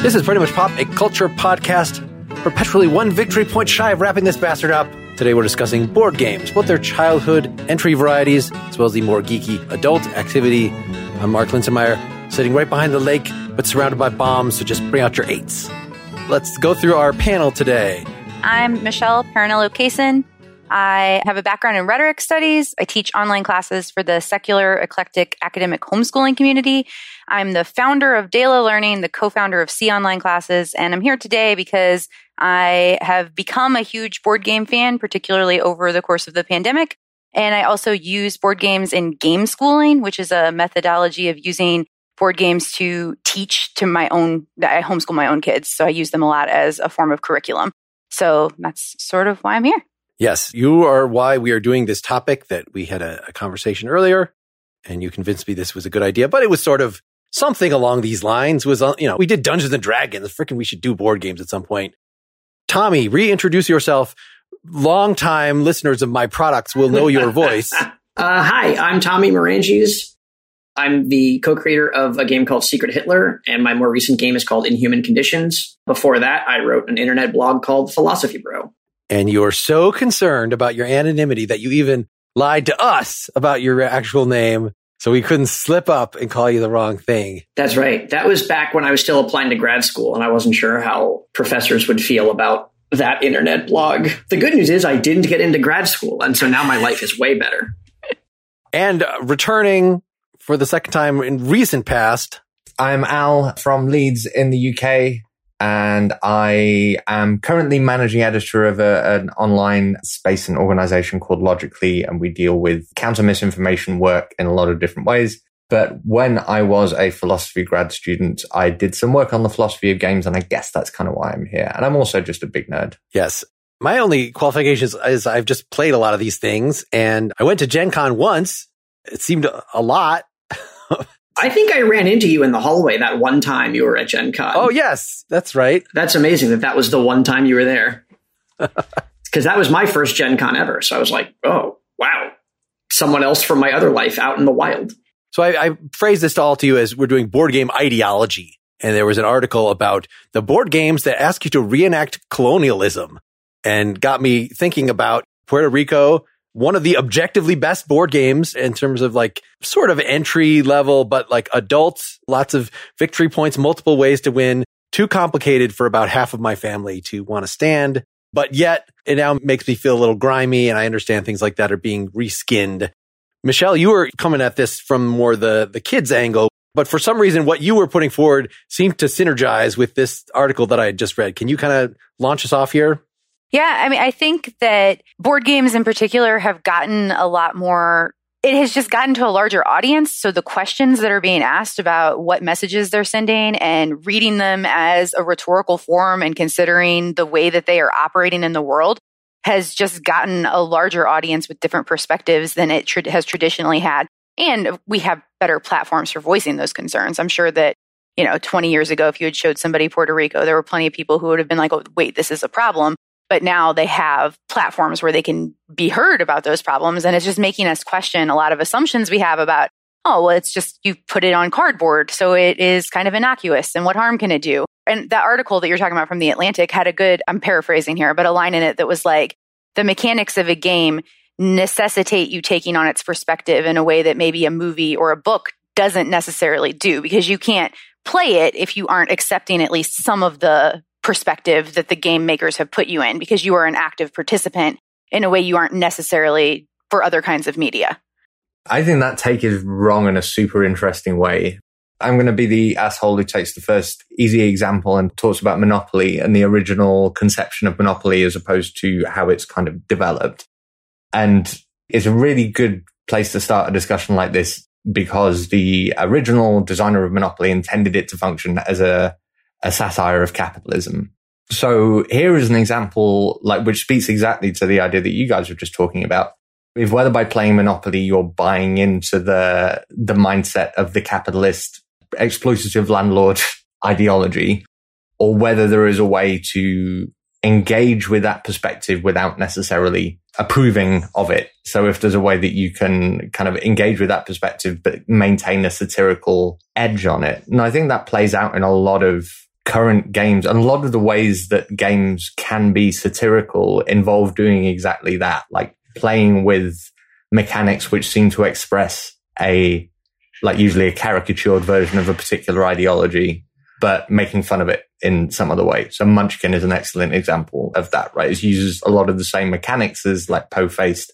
This is Pretty Much Pop, a culture podcast, perpetually one victory point shy of wrapping this bastard up. Today we're discussing board games, both their childhood entry varieties, as well as the more geeky adult activity. I'm Mark Linsenmayer, sitting right behind the lake, but surrounded by bombs, so just bring out your eights. Let's go through our panel today. I'm Michelle Parrinello Cason. I have a background in rhetoric studies. I teach online classes for the secular, eclectic, academic homeschooling community. I'm the founder of Dwell Learning, the co-founder of SEA Online Classes, and I'm here today because I have become a huge board game fan, particularly over the course of the pandemic. And I also use board games in game schooling, which is a methodology of using board games to teach to my own, I homeschool my own kids. So I use them a lot as a form of curriculum. So that's sort of why I'm here. Yes, you are why we are doing this topic that we had a, a conversation earlier and you convinced me this was a good idea, but it was sort of something along these lines was, uh, you know, we did Dungeons and Dragons. Freaking, we should do board games at some point. Tommy, reintroduce yourself. Longtime listeners of my products will know your voice. uh, hi, I'm Tommy Maranges. I'm the co-creator of a game called Secret Hitler, and my more recent game is called Inhuman Conditions. Before that, I wrote an internet blog called Philosophy Bro and you're so concerned about your anonymity that you even lied to us about your actual name so we couldn't slip up and call you the wrong thing. That's right. That was back when I was still applying to grad school and I wasn't sure how professors would feel about that internet blog. The good news is I didn't get into grad school and so now my life is way better. and uh, returning for the second time in recent past, I'm Al from Leeds in the UK and I am currently managing editor of a, an online space and organization called Logically, and we deal with counter misinformation work in a lot of different ways. But when I was a philosophy grad student, I did some work on the philosophy of games, and I guess that's kind of why I'm here. And I'm also just a big nerd. Yes. My only qualifications is I've just played a lot of these things, and I went to Gen Con once. It seemed a lot. I think I ran into you in the hallway that one time you were at Gen Con. Oh, yes, that's right. That's amazing that that was the one time you were there. Because that was my first Gen Con ever. So I was like, oh, wow. Someone else from my other life out in the wild. So I, I phrased this all to you as we're doing board game ideology. And there was an article about the board games that ask you to reenact colonialism and got me thinking about Puerto Rico one of the objectively best board games in terms of like sort of entry level, but like adults, lots of victory points, multiple ways to win. Too complicated for about half of my family to want to stand. But yet it now makes me feel a little grimy and I understand things like that are being reskinned. Michelle, you were coming at this from more the, the kids angle, but for some reason, what you were putting forward seemed to synergize with this article that I had just read. Can you kind of launch us off here? Yeah, I mean, I think that board games in particular have gotten a lot more it has just gotten to a larger audience. So the questions that are being asked about what messages they're sending and reading them as a rhetorical form and considering the way that they are operating in the world has just gotten a larger audience with different perspectives than it tra- has traditionally had. And we have better platforms for voicing those concerns. I'm sure that, you know, 20 years ago, if you had showed somebody Puerto Rico, there were plenty of people who would have been like, oh, wait, this is a problem but now they have platforms where they can be heard about those problems. And it's just making us question a lot of assumptions we have about, oh, well, it's just you put it on cardboard. So it is kind of innocuous. And what harm can it do? And that article that you're talking about from The Atlantic had a good, I'm paraphrasing here, but a line in it that was like, the mechanics of a game necessitate you taking on its perspective in a way that maybe a movie or a book doesn't necessarily do because you can't play it if you aren't accepting at least some of the perspective that the game makers have put you in because you are an active participant in a way you aren't necessarily for other kinds of media. I think that take is wrong in a super interesting way. I'm going to be the asshole who takes the first easy example and talks about Monopoly and the original conception of Monopoly as opposed to how it's kind of developed. And it's a really good place to start a discussion like this because the original designer of Monopoly intended it to function as a a satire of capitalism. So here is an example like which speaks exactly to the idea that you guys were just talking about. If whether by playing Monopoly you're buying into the the mindset of the capitalist exploitative landlord ideology, or whether there is a way to engage with that perspective without necessarily approving of it. So if there's a way that you can kind of engage with that perspective, but maintain a satirical edge on it. And I think that plays out in a lot of current games and a lot of the ways that games can be satirical involve doing exactly that, like playing with mechanics which seem to express a, like usually a caricatured version of a particular ideology, but making fun of it in some other way. So Munchkin is an excellent example of that, right? It uses a lot of the same mechanics as like po-faced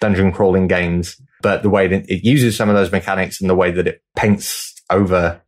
dungeon crawling games, but the way that it uses some of those mechanics and the way that it paints over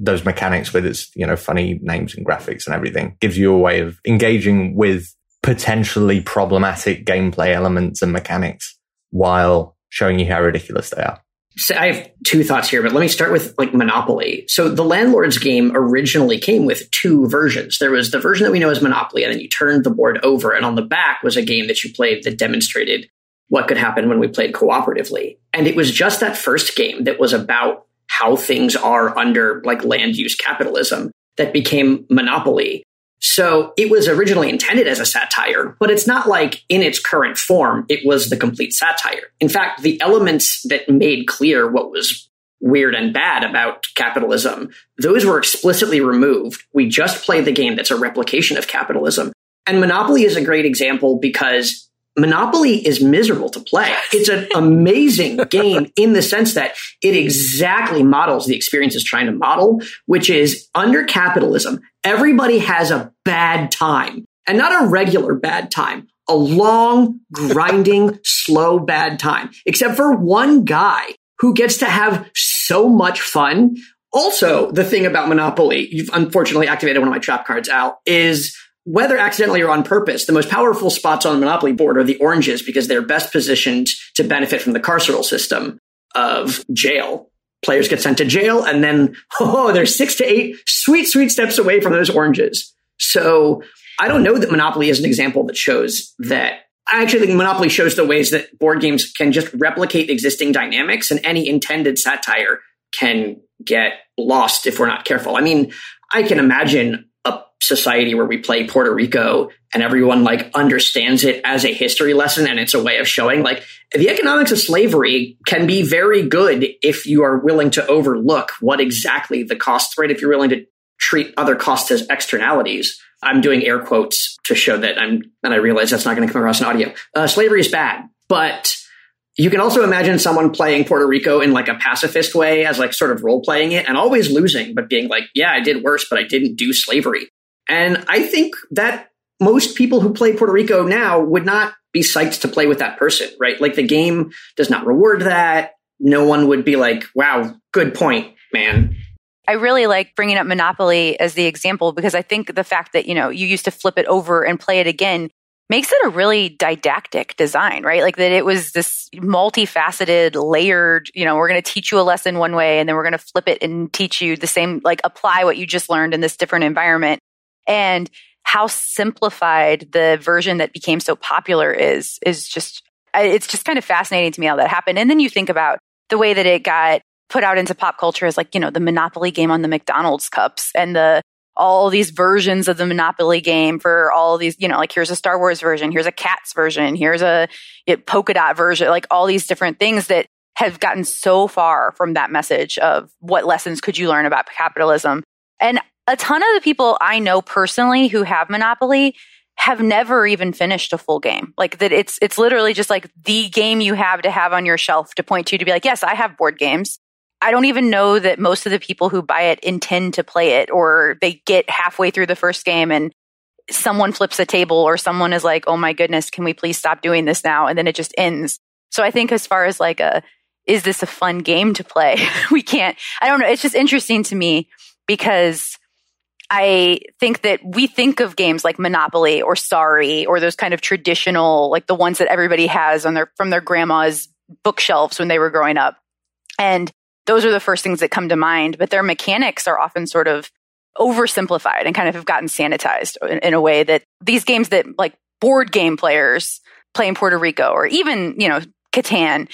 those mechanics with its, you know, funny names and graphics and everything gives you a way of engaging with potentially problematic gameplay elements and mechanics while showing you how ridiculous they are. So I have two thoughts here, but let me start with like Monopoly. So the Landlords game originally came with two versions. There was the version that we know as Monopoly, and then you turned the board over, and on the back was a game that you played that demonstrated what could happen when we played cooperatively. And it was just that first game that was about how things are under like land use capitalism that became Monopoly. So it was originally intended as a satire, but it's not like in its current form, it was the complete satire. In fact, the elements that made clear what was weird and bad about capitalism, those were explicitly removed. We just play the game that's a replication of capitalism. And Monopoly is a great example because Monopoly is miserable to play. It's an amazing game in the sense that it exactly models the experience it's trying to model, which is under capitalism, everybody has a bad time and not a regular bad time, a long, grinding, slow bad time, except for one guy who gets to have so much fun. Also, the thing about Monopoly, you've unfortunately activated one of my trap cards out, is whether accidentally or on purpose, the most powerful spots on the Monopoly board are the oranges because they're best positioned to benefit from the carceral system of jail. Players get sent to jail and then, oh, they're six to eight sweet, sweet steps away from those oranges. So I don't know that Monopoly is an example that shows that. I actually think Monopoly shows the ways that board games can just replicate existing dynamics and any intended satire can get lost if we're not careful. I mean, I can imagine society where we play Puerto Rico and everyone like understands it as a history lesson and it's a way of showing like the economics of slavery can be very good if you are willing to overlook what exactly the costs, right? If you're willing to treat other costs as externalities. I'm doing air quotes to show that I'm, and I realize that's not going to come across in audio. Uh, slavery is bad, but you can also imagine someone playing Puerto Rico in like a pacifist way as like sort of role playing it and always losing, but being like, yeah, I did worse, but I didn't do slavery. And I think that most people who play Puerto Rico now would not be psyched to play with that person, right? Like the game does not reward that. No one would be like, wow, good point, man. I really like bringing up Monopoly as the example because I think the fact that, you know, you used to flip it over and play it again makes it a really didactic design, right? Like that it was this multifaceted, layered, you know, we're going to teach you a lesson one way and then we're going to flip it and teach you the same, like apply what you just learned in this different environment and how simplified the version that became so popular is is just it's just kind of fascinating to me how that happened and then you think about the way that it got put out into pop culture as like you know the monopoly game on the mcdonald's cups and the all these versions of the monopoly game for all these you know like here's a star wars version here's a cats version here's a polka dot version like all these different things that have gotten so far from that message of what lessons could you learn about capitalism and a ton of the people I know personally who have Monopoly have never even finished a full game. Like that it's it's literally just like the game you have to have on your shelf to point to to be like, yes, I have board games. I don't even know that most of the people who buy it intend to play it or they get halfway through the first game and someone flips a table or someone is like, "Oh my goodness, can we please stop doing this now?" and then it just ends. So I think as far as like a is this a fun game to play? we can't I don't know, it's just interesting to me because I think that we think of games like Monopoly or Sorry or those kind of traditional, like the ones that everybody has on their from their grandma's bookshelves when they were growing up. And those are the first things that come to mind, but their mechanics are often sort of oversimplified and kind of have gotten sanitized in, in a way that these games that like board game players play in Puerto Rico or even, you know, Catan,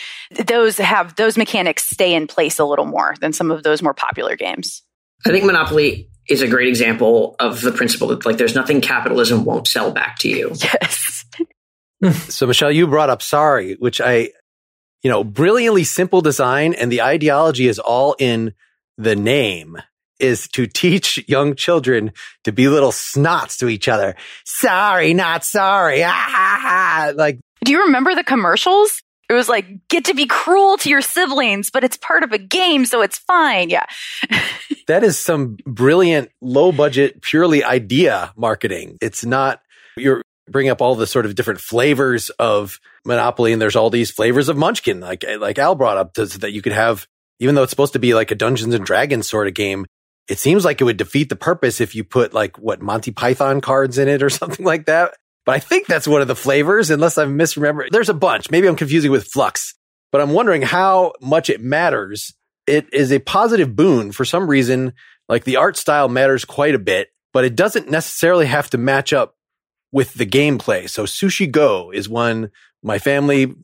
those have those mechanics stay in place a little more than some of those more popular games. I think Monopoly is a great example of the principle that like there's nothing capitalism won't sell back to you. Yes. So Michelle, you brought up sorry, which I, you know, brilliantly simple design and the ideology is all in the name is to teach young children to be little snots to each other. Sorry, not sorry. Ah, like, Do you remember the commercials? It was like, get to be cruel to your siblings, but it's part of a game, so it's fine. Yeah. that is some brilliant low budget, purely idea marketing. It's not, you're bring up all the sort of different flavors of Monopoly and there's all these flavors of Munchkin, like, like Al brought up so that you could have, even though it's supposed to be like a Dungeons and Dragons sort of game, it seems like it would defeat the purpose if you put like what Monty Python cards in it or something like that. But I think that's one of the flavors, unless I'm misremembering. There's a bunch. Maybe I'm confusing with Fluxx, but I'm wondering how much it matters. It is a positive boon for some reason. Like the art style matters quite a bit, but it doesn't necessarily have to match up with the gameplay. So Sushi Go is one my family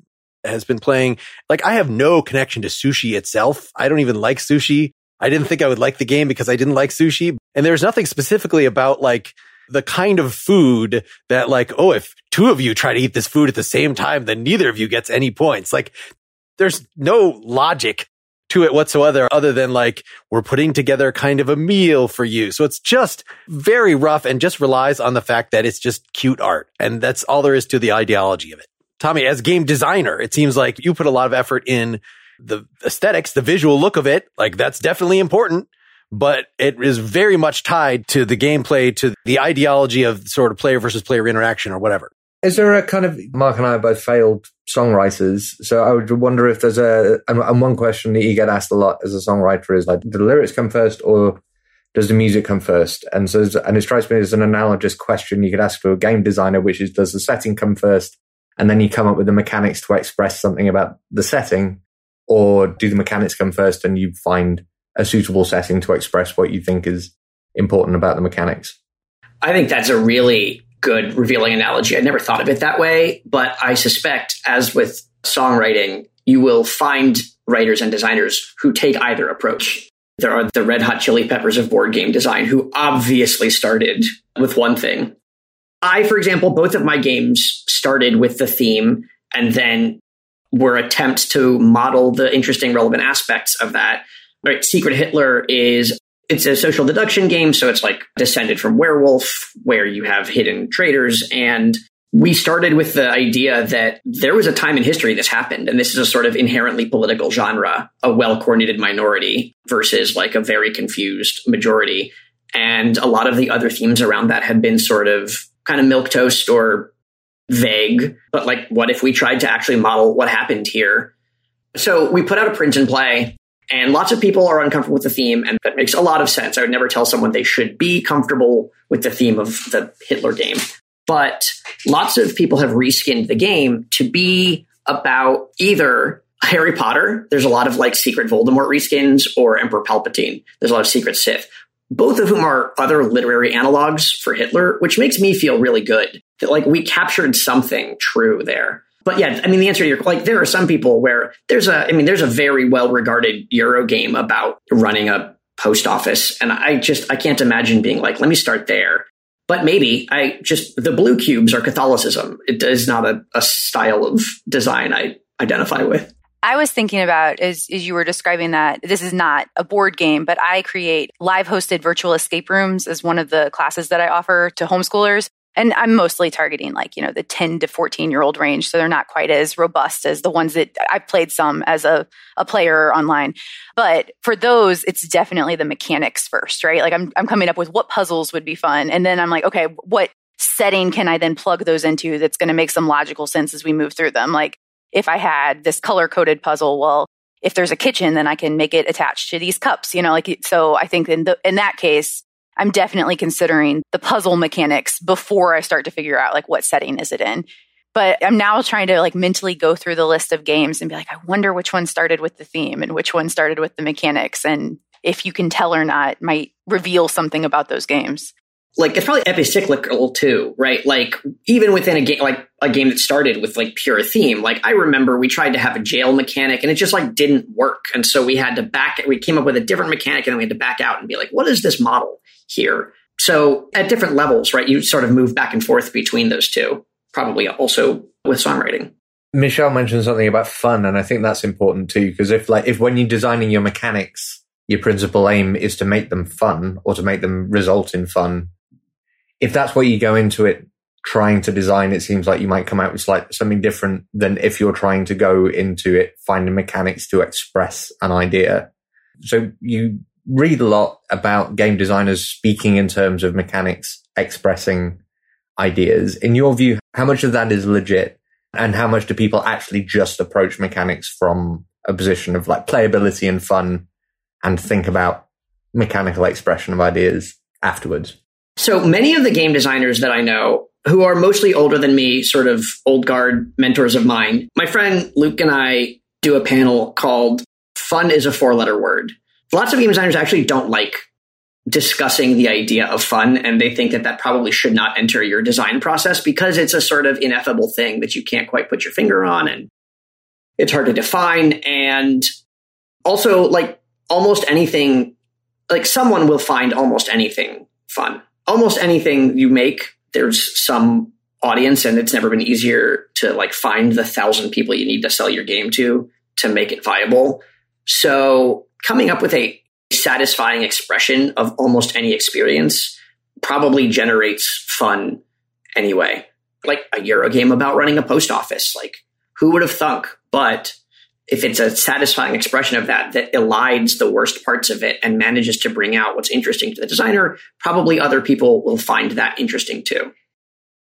has been playing. Like I have no connection to sushi itself. I don't even like sushi. I didn't think I would like the game because I didn't like sushi. And there's nothing specifically about like the kind of food that like, oh, if two of you try to eat this food at the same time, then neither of you gets any points. Like there's no logic to it whatsoever other than like we're putting together kind of a meal for you. So it's just very rough and just relies on the fact that it's just cute art. And that's all there is to the ideology of it. Tommy, as game designer, it seems like you put a lot of effort in the aesthetics, the visual look of it. Like that's definitely important but it is very much tied to the gameplay, to the ideology of sort of player versus player interaction or whatever. Is there a kind of Mark and I are both failed songwriters, so I would wonder if there's a and one question that you get asked a lot as a songwriter is like, do the lyrics come first or does the music come first? And so, and it strikes me as an analogous question you could ask for a game designer, which is, does the setting come first, and then you come up with the mechanics to express something about the setting, or do the mechanics come first and you find a suitable setting to express what you think is important about the mechanics. I think that's a really good revealing analogy. I never thought of it that way, but I suspect, as with songwriting, you will find writers and designers who take either approach. There are the red hot chili peppers of board game design who obviously started with one thing. I, for example, both of my games started with the theme and then were attempts to model the interesting, relevant aspects of that right? Secret Hitler is it's a social deduction game, so it's like descended from Werewolf, where you have hidden traitors. And we started with the idea that there was a time in history this happened, and this is a sort of inherently political genre, a well coordinated minority versus like a very confused majority. And a lot of the other themes around that had been sort of kind of milk toast or vague. But like, what if we tried to actually model what happened here? So we put out a print and play and lots of people are uncomfortable with the theme, and that makes a lot of sense. I would never tell someone they should be comfortable with the theme of the Hitler game. But lots of people have reskinned the game to be about either Harry Potter, there's a lot of like secret Voldemort reskins, or Emperor Palpatine, there's a lot of secret Sith, both of whom are other literary analogs for Hitler, which makes me feel really good that like we captured something true there. But yeah, I mean, the answer to your like, there are some people where there's a, I mean, there's a very well regarded Euro game about running a post office, and I just I can't imagine being like, let me start there. But maybe I just the blue cubes are Catholicism. It is not a, a style of design I identify with. I was thinking about as, as you were describing that this is not a board game, but I create live hosted virtual escape rooms as one of the classes that I offer to homeschoolers. And I'm mostly targeting like, you know, the 10 to 14 year old range. So they're not quite as robust as the ones that I've played some as a, a player online. But for those, it's definitely the mechanics first, right? Like I'm, I'm coming up with what puzzles would be fun. And then I'm like, okay, what setting can I then plug those into that's going to make some logical sense as we move through them? Like if I had this color coded puzzle, well, if there's a kitchen, then I can make it attached to these cups, you know, like, so I think in the, in that case, I'm definitely considering the puzzle mechanics before I start to figure out like what setting is it in. But I'm now trying to like mentally go through the list of games and be like, I wonder which one started with the theme and which one started with the mechanics. And if you can tell or not might reveal something about those games. Like it's probably epicyclical too, right? Like even within a game, like a game that started with like pure theme. Like I remember we tried to have a jail mechanic and it just like didn't work, and so we had to back. We came up with a different mechanic and then we had to back out and be like, what is this model here? So at different levels, right? You sort of move back and forth between those two. Probably also with songwriting. Michelle mentioned something about fun, and I think that's important too. Because if like if when you're designing your mechanics, your principal aim is to make them fun or to make them result in fun, if that's what you go into it trying to design, it seems like you might come out with like something different than if you're trying to go into it finding mechanics to express an idea. So you read a lot about game designers speaking in terms of mechanics expressing ideas. In your view, how much of that is legit and how much do people actually just approach mechanics from a position of like playability and fun and think about mechanical expression of ideas afterwards? So many of the game designers that I know who are mostly older than me, sort of old guard mentors of mine, my friend Luke and I do a panel called Fun is a Four Letter Word. Lots of game designers actually don't like discussing the idea of fun, and they think that that probably should not enter your design process because it's a sort of ineffable thing that you can't quite put your finger on and it's hard to define. And also, like almost anything, like someone will find almost anything fun almost anything you make, there's some audience, and it's never been easier to like find the thousand people you need to sell your game to to make it viable. So coming up with a satisfying expression of almost any experience probably generates fun anyway. Like a Euro game about running a post office. Like who would have thunk? But if it's a satisfying expression of that that elides the worst parts of it and manages to bring out what's interesting to the designer, probably other people will find that interesting too.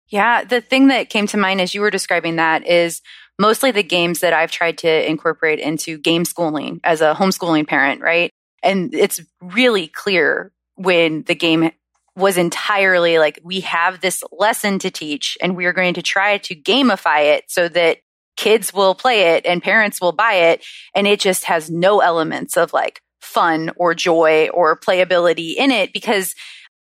Yeah, the thing that came to mind as you were describing that is mostly the games that I've tried to incorporate into game schooling as a homeschooling parent, right? And it's really clear when the game was entirely like, we have this lesson to teach and we are going to try to gamify it so that kids will play it and parents will buy it. And it just has no elements of like fun or joy or playability in it because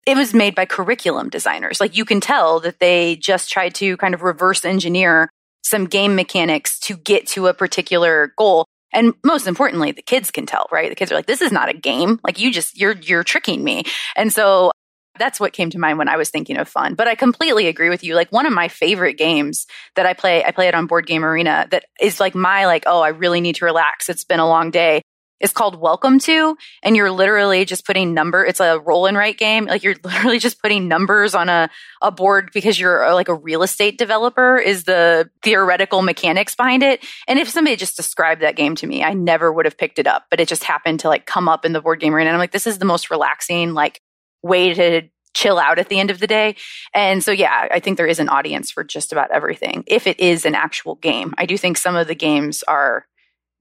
it was made by curriculum designers. Like you can tell that they just tried to kind of reverse engineer some game mechanics to get to a particular goal. And most importantly, the kids can tell, right? The kids are like, this is not a game. Like you just, you're, you're tricking me. And so that's what came to mind when I was thinking of fun. But I completely agree with you. Like one of my favorite games that I play, I play it on Board Game Arena that is like my like, oh, I really need to relax. It's been a long day. It's called Welcome to, and you're literally just putting number. It's a roll and write game. Like you're literally just putting numbers on a, a board because you're uh, like a real estate developer is the theoretical mechanics behind it. And if somebody just described that game to me, I never would have picked it up, but it just happened to like come up in the board game arena. And I'm like, this is the most relaxing, like way to chill out at the end of the day. And so, yeah, I think there is an audience for just about everything if it is an actual game. I do think some of the games are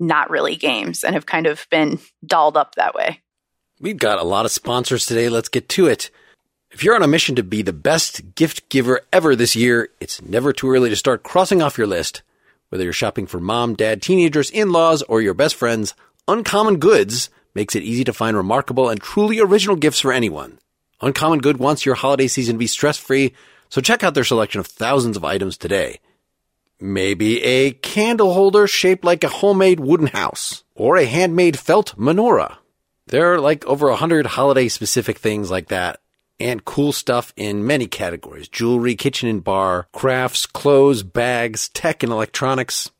not really games and have kind of been dolled up that way. We've got a lot of sponsors today. Let's get to it. If you're on a mission to be the best gift giver ever this year, it's never too early to start crossing off your list. Whether you're shopping for mom, dad, teenagers, in-laws, or your best friends, Uncommon Goods makes it easy to find remarkable and truly original gifts for anyone. Uncommon Good wants your holiday season to be stress free, so check out their selection of thousands of items today. Maybe a candle holder shaped like a homemade wooden house, or a handmade felt menorah. There are like over a hundred holiday specific things like that, and cool stuff in many categories jewelry, kitchen and bar, crafts, clothes, bags, tech and electronics.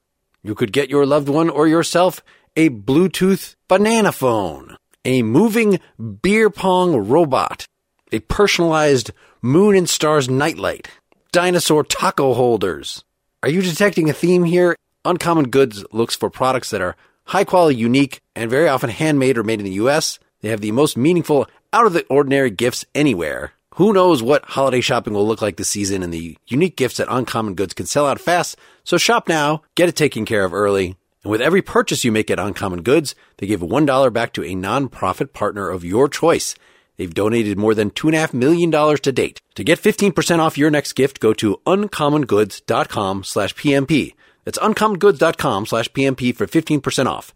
You could get your loved one or yourself a Bluetooth banana phone, a moving beer pong robot, a personalized moon and stars nightlight, dinosaur taco holders. Are you detecting a theme here? Uncommon Goods looks for products that are high quality, unique, and very often handmade or made in the US. They have the most meaningful, out of the ordinary gifts anywhere. Who knows what holiday shopping will look like this season and the unique gifts at Uncommon Goods can sell out fast. So shop now, get it taken care of early. And with every purchase you make at Uncommon Goods, they give $1 back to a nonprofit partner of your choice. They've donated more than $2.5 million to date. To get 15% off your next gift, go to uncommongoods.com slash PMP. That's uncommongoods.com slash PMP for 15% off.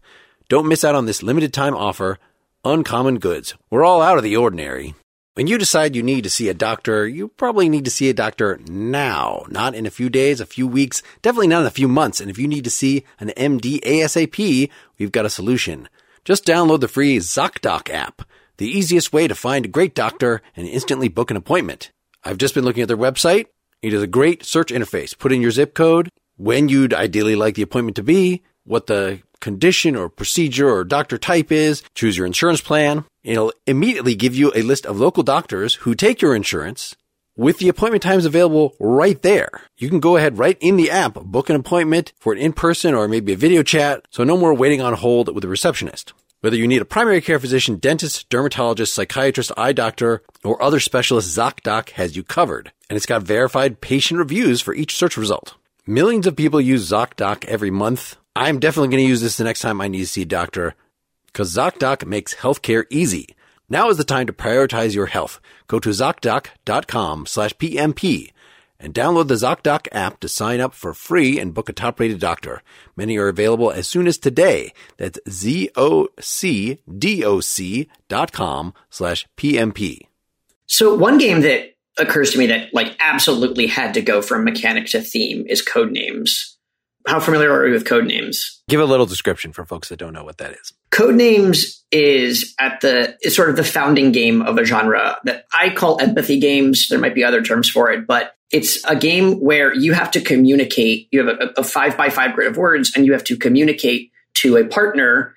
Don't miss out on this limited time offer. Uncommon Goods. We're all out of the ordinary. When you decide you need to see a doctor, you probably need to see a doctor now, not in a few days, a few weeks, definitely not in a few months. And if you need to see an MD ASAP, we've got a solution. Just download the free ZocDoc app, the easiest way to find a great doctor and instantly book an appointment. I've just been looking at their website. It is a great search interface. Put in your zip code, when you'd ideally like the appointment to be, what the condition or procedure or doctor type is, choose your insurance plan. It'll immediately give you a list of local doctors who take your insurance with the appointment times available right there. You can go ahead right in the app, book an appointment for an in-person or maybe a video chat. So no more waiting on hold with a receptionist. Whether you need a primary care physician, dentist, dermatologist, psychiatrist, eye doctor, or other specialist, ZocDoc has you covered. And it's got verified patient reviews for each search result. Millions of people use ZocDoc every month. I'm definitely going to use this the next time I need to see a doctor because ZocDoc makes healthcare easy. Now is the time to prioritize your health. Go to ZocDoc.com slash PMP and download the ZocDoc app to sign up for free and book a top-rated doctor. Many are available as soon as today. That's Z-O-C-D-O-C dot com slash PMP. So one game that occurs to me that like absolutely had to go from mechanic to theme is Codenames. How familiar are you with code names? Give a little description for folks that don't know what that is. Code names is at the is sort of the founding game of a genre that I call empathy games. There might be other terms for it, but it's a game where you have to communicate. You have a, a five by five grid of words, and you have to communicate to a partner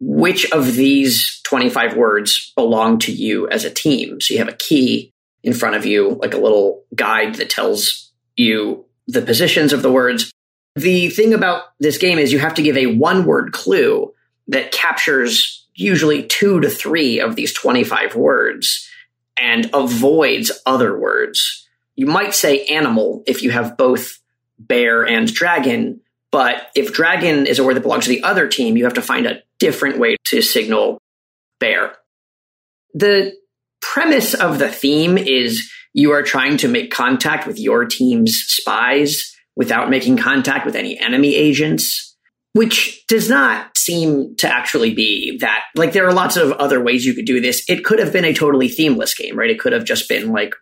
which of these 25 words belong to you as a team. So you have a key in front of you, like a little guide that tells you the positions of the words. The thing about this game is you have to give a one word clue that captures usually two to three of these 25 words and avoids other words. You might say animal if you have both bear and dragon, but if dragon is a word that belongs to the other team, you have to find a different way to signal bear. The premise of the theme is you are trying to make contact with your team's spies without making contact with any enemy agents, which does not seem to actually be that. Like, there are lots of other ways you could do this. It could have been a totally themeless game, right? It could have just been like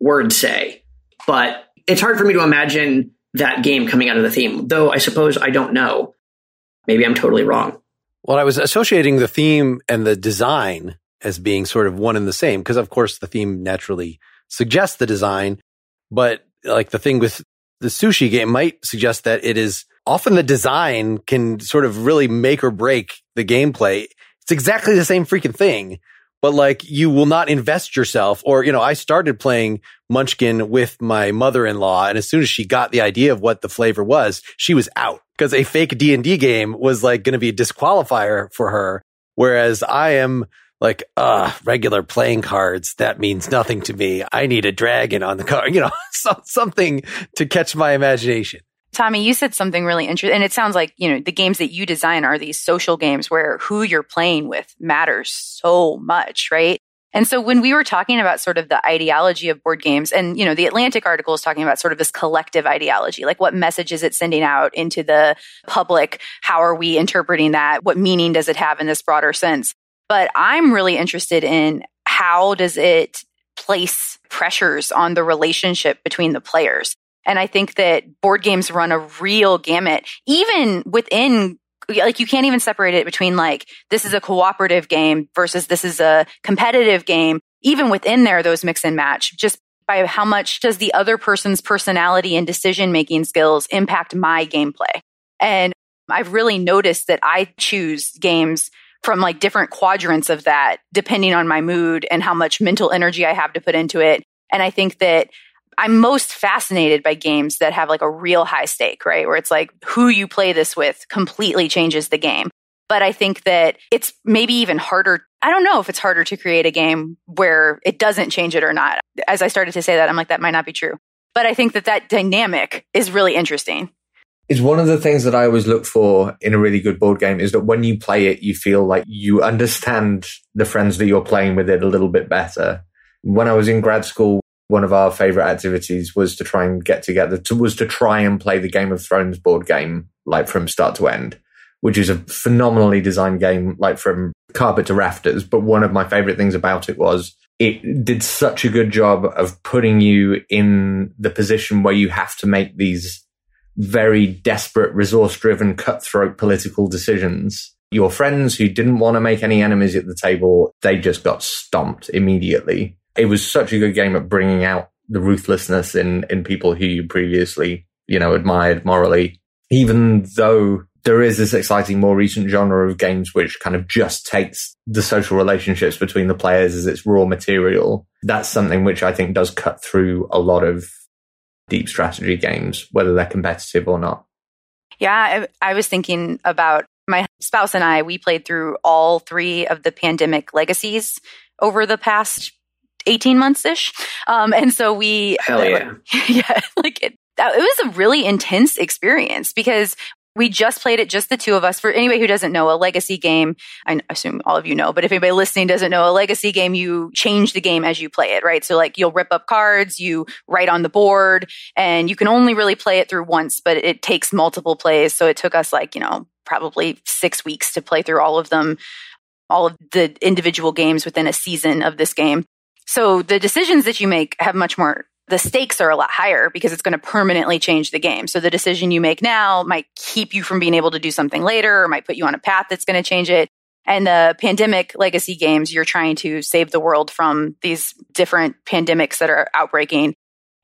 word say, but it's hard for me to imagine that game coming out of the theme, though I suppose I don't know. Maybe I'm totally wrong. Well, I was associating the theme and the design as being sort of one and the same because of course the theme naturally suggests the design, but like the thing with the sushi game might suggest that it is often the design can sort of really make or break the gameplay. It's exactly the same freaking thing, but like you will not invest yourself or, you know, I started playing Munchkin with my mother-in-law. And as soon as she got the idea of what the flavor was, she was out because a fake D and D game was like going to be a disqualifier for her. Whereas I am like, uh, regular playing cards, that means nothing to me. I need a dragon on the card, you know, so, something to catch my imagination. Tommy, you said something really interesting. And it sounds like, you know, the games that you design are these social games where who you're playing with matters so much, right? And so when we were talking about sort of the ideology of board games and, you know, the Atlantic article is talking about sort of this collective ideology, like what message is it sending out into the public? How are we interpreting that? What meaning does it have in this broader sense? But I'm really interested in how does it place pressures on the relationship between the players? And I think that board games run a real gamut, even within like you can't even separate it between like this is a cooperative game versus this is a competitive game. Even within there, those mix and match just by how much does the other person's personality and decision making skills impact my gameplay. And I've really noticed that I choose games from like different quadrants of that, depending on my mood and how much mental energy I have to put into it. And I think that I'm most fascinated by games that have like a real high stake, right? Where it's like who you play this with completely changes the game. But I think that it's maybe even harder. I don't know if it's harder to create a game where it doesn't change it or not. As I started to say that, I'm like, that might not be true. But I think that that dynamic is really interesting. It's one of the things that I always look for in a really good board game is that when you play it, you feel like you understand the friends that you're playing with it a little bit better. When I was in grad school, one of our favorite activities was to try and get together to, was to try and play the Game of Thrones board game, like from start to end, which is a phenomenally designed game, like from carpet to rafters. But one of my favorite things about it was it did such a good job of putting you in the position where you have to make these very desperate, resource driven, cutthroat political decisions. Your friends who didn't want to make any enemies at the table, they just got stomped immediately. It was such a good game at bringing out the ruthlessness in, in people who you previously, you know, admired morally. Even though there is this exciting, more recent genre of games which kind of just takes the social relationships between the players as its raw material. That's something which I think does cut through a lot of deep strategy games, whether they're competitive or not. Yeah, I, I was thinking about my spouse and I, we played through all three of the pandemic legacies over the past 18 months ish. Um, and so we, Hell yeah. yeah, like it, it was a really intense experience because we just played it, just the two of us. For anybody who doesn't know, a legacy game, I assume all of you know, but if anybody listening doesn't know, a legacy game, you change the game as you play it, right? So like you'll rip up cards, you write on the board, and you can only really play it through once, but it takes multiple plays. So it took us like, you know, probably six weeks to play through all of them, all of the individual games within a season of this game. So the decisions that you make have much more the stakes are a lot higher because it's going to permanently change the game. So the decision you make now might keep you from being able to do something later or might put you on a path that's going to change it. And the pandemic legacy games, you're trying to save the world from these different pandemics that are outbreaking.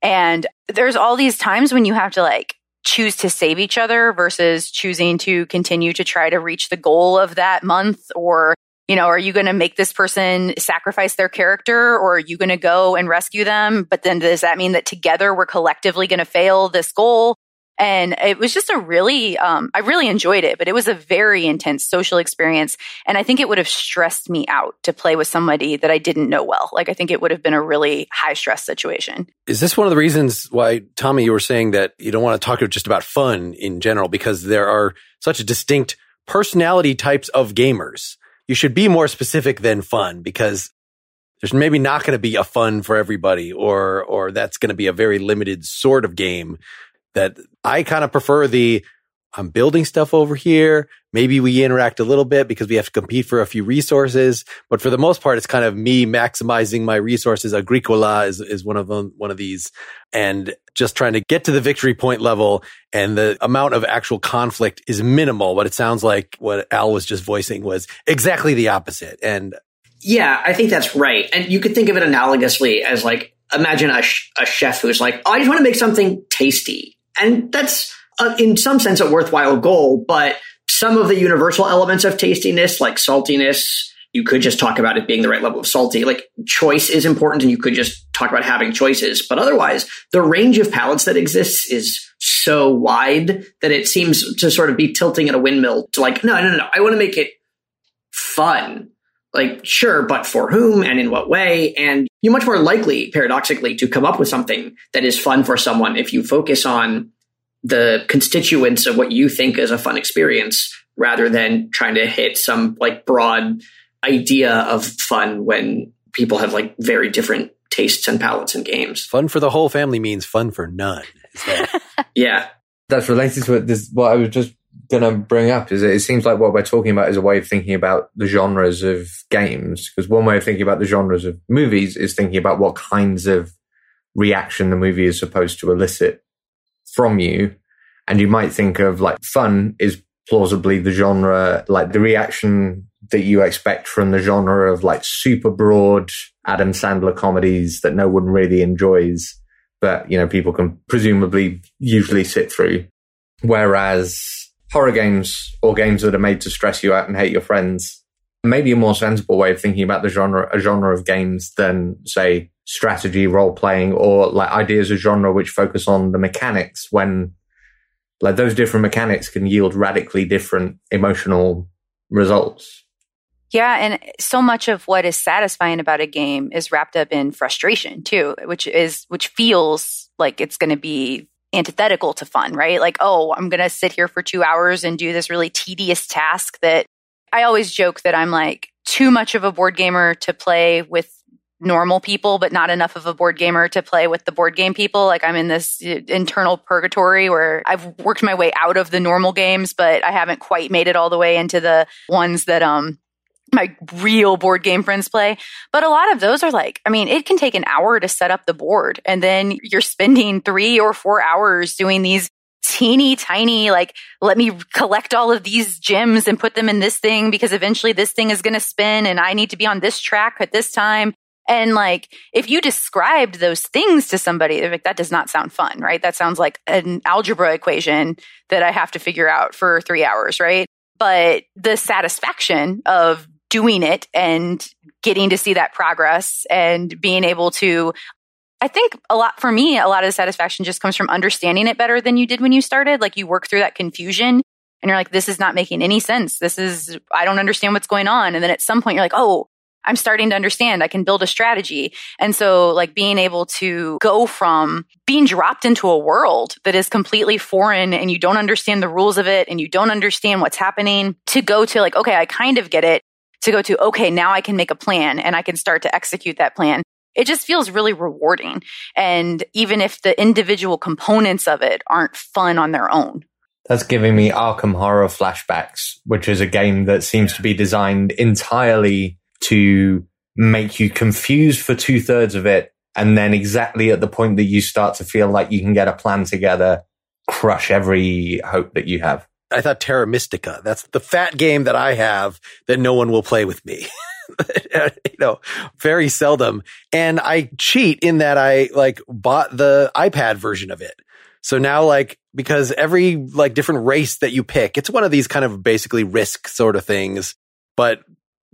And there's all these times when you have to like choose to save each other versus choosing to continue to try to reach the goal of that month or you know, are you going to make this person sacrifice their character or are you going to go and rescue them? But then does that mean that together we're collectively going to fail this goal? And it was just a really, um, I really enjoyed it, but it was a very intense social experience. And I think it would have stressed me out to play with somebody that I didn't know well. Like, I think it would have been a really high stress situation. Is this one of the reasons why, Tommy, you were saying that you don't want to talk just about fun in general because there are such distinct personality types of gamers? You should be more specific than fun because there's maybe not going to be a fun for everybody or or that's going to be a very limited sort of game that I kind of prefer the I'm building stuff over here. Maybe we interact a little bit because we have to compete for a few resources, but for the most part, it's kind of me maximizing my resources. Agricola is, is one of them, one of these and just trying to get to the victory point level. And the amount of actual conflict is minimal, but it sounds like what Al was just voicing was exactly the opposite. And yeah, I think that's right. And you could think of it analogously as like, imagine a, sh- a chef who's like, oh, I just want to make something tasty. And that's, uh, in some sense a worthwhile goal, but some of the universal elements of tastiness, like saltiness, you could just talk about it being the right level of salty. Like choice is important and you could just talk about having choices. But otherwise, the range of palates that exists is so wide that it seems to sort of be tilting at a windmill to like, no, no, no, no. I want to make it fun. Like, sure, but for whom and in what way? And you're much more likely, paradoxically, to come up with something that is fun for someone if you focus on the constituents of what you think is a fun experience rather than trying to hit some like broad idea of fun when people have like very different tastes and palates in games. Fun for the whole family means fun for none. yeah. That's related to it. This, what I was just going to bring up is it seems like what we're talking about is a way of thinking about the genres of games. Because one way of thinking about the genres of movies is thinking about what kinds of reaction the movie is supposed to elicit from you. And you might think of like fun is plausibly the genre, like the reaction that you expect from the genre of like super broad Adam Sandler comedies that no one really enjoys, but you know, people can presumably usually sit through. Whereas horror games or games that are made to stress you out and hate your friends, maybe a more sensible way of thinking about the genre, a genre of games than say strategy, role playing, or like ideas of genre which focus on the mechanics when like those different mechanics can yield radically different emotional results. Yeah, and so much of what is satisfying about a game is wrapped up in frustration too, which is which feels like it's going to be antithetical to fun, right? Like, oh, I'm going to sit here for 2 hours and do this really tedious task that I always joke that I'm like too much of a board gamer to play with normal people, but not enough of a board gamer to play with the board game people. Like I'm in this uh, internal purgatory where I've worked my way out of the normal games, but I haven't quite made it all the way into the ones that, um, my real board game friends play. But a lot of those are like, I mean, it can take an hour to set up the board and then you're spending three or four hours doing these teeny tiny, like, let me collect all of these gems and put them in this thing because eventually this thing is going to spin and I need to be on this track at this time. And like, if you described those things to somebody, they're like, that does not sound fun, right? That sounds like an algebra equation that I have to figure out for three hours, right? But the satisfaction of doing it and getting to see that progress and being able to I think a lot for me, a lot of the satisfaction just comes from understanding it better than you did when you started. Like you work through that confusion and you're like, this is not making any sense. This is, I don't understand what's going on. And then at some point you're like, oh, I'm starting to understand. I can build a strategy. And so like being able to go from being dropped into a world that is completely foreign and you don't understand the rules of it and you don't understand what's happening to go to like, okay, I kind of get it to go to, okay, now I can make a plan and I can start to execute that plan it just feels really rewarding. And even if the individual components of it aren't fun on their own. That's giving me Arkham Horror flashbacks, which is a game that seems to be designed entirely to make you confused for two thirds of it. And then exactly at the point that you start to feel like you can get a plan together, crush every hope that you have. I thought Terra Mystica. That's the fat game that I have that no one will play with me. you know, very seldom. And I cheat in that I like bought the iPad version of it. So now like, because every like different race that you pick, it's one of these kind of basically risk sort of things, but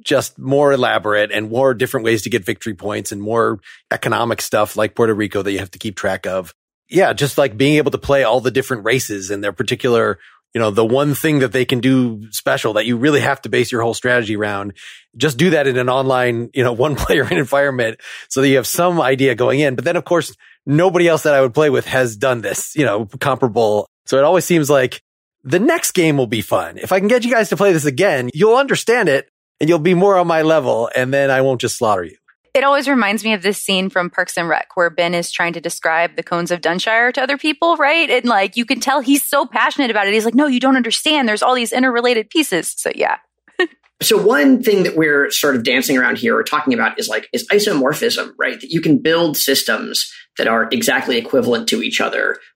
just more elaborate and more different ways to get victory points and more economic stuff like Puerto Rico that you have to keep track of. Yeah, just like being able to play all the different races and their particular you know, the one thing that they can do special that you really have to base your whole strategy around. Just do that in an online, you know, one player environment so that you have some idea going in. But then of course, nobody else that I would play with has done this, you know, comparable. So it always seems like the next game will be fun. If I can get you guys to play this again, you'll understand it and you'll be more on my level and then I won't just slaughter you. It always reminds me of this scene from Parks and Rec where Ben is trying to describe the cones of Dunshire to other people, right? And like you can tell he's so passionate about it. He's like, no, you don't understand. There's all these interrelated pieces. So yeah. so one thing that we're sort of dancing around here or talking about is like is isomorphism, right? That you can build systems that are exactly equivalent to each other, but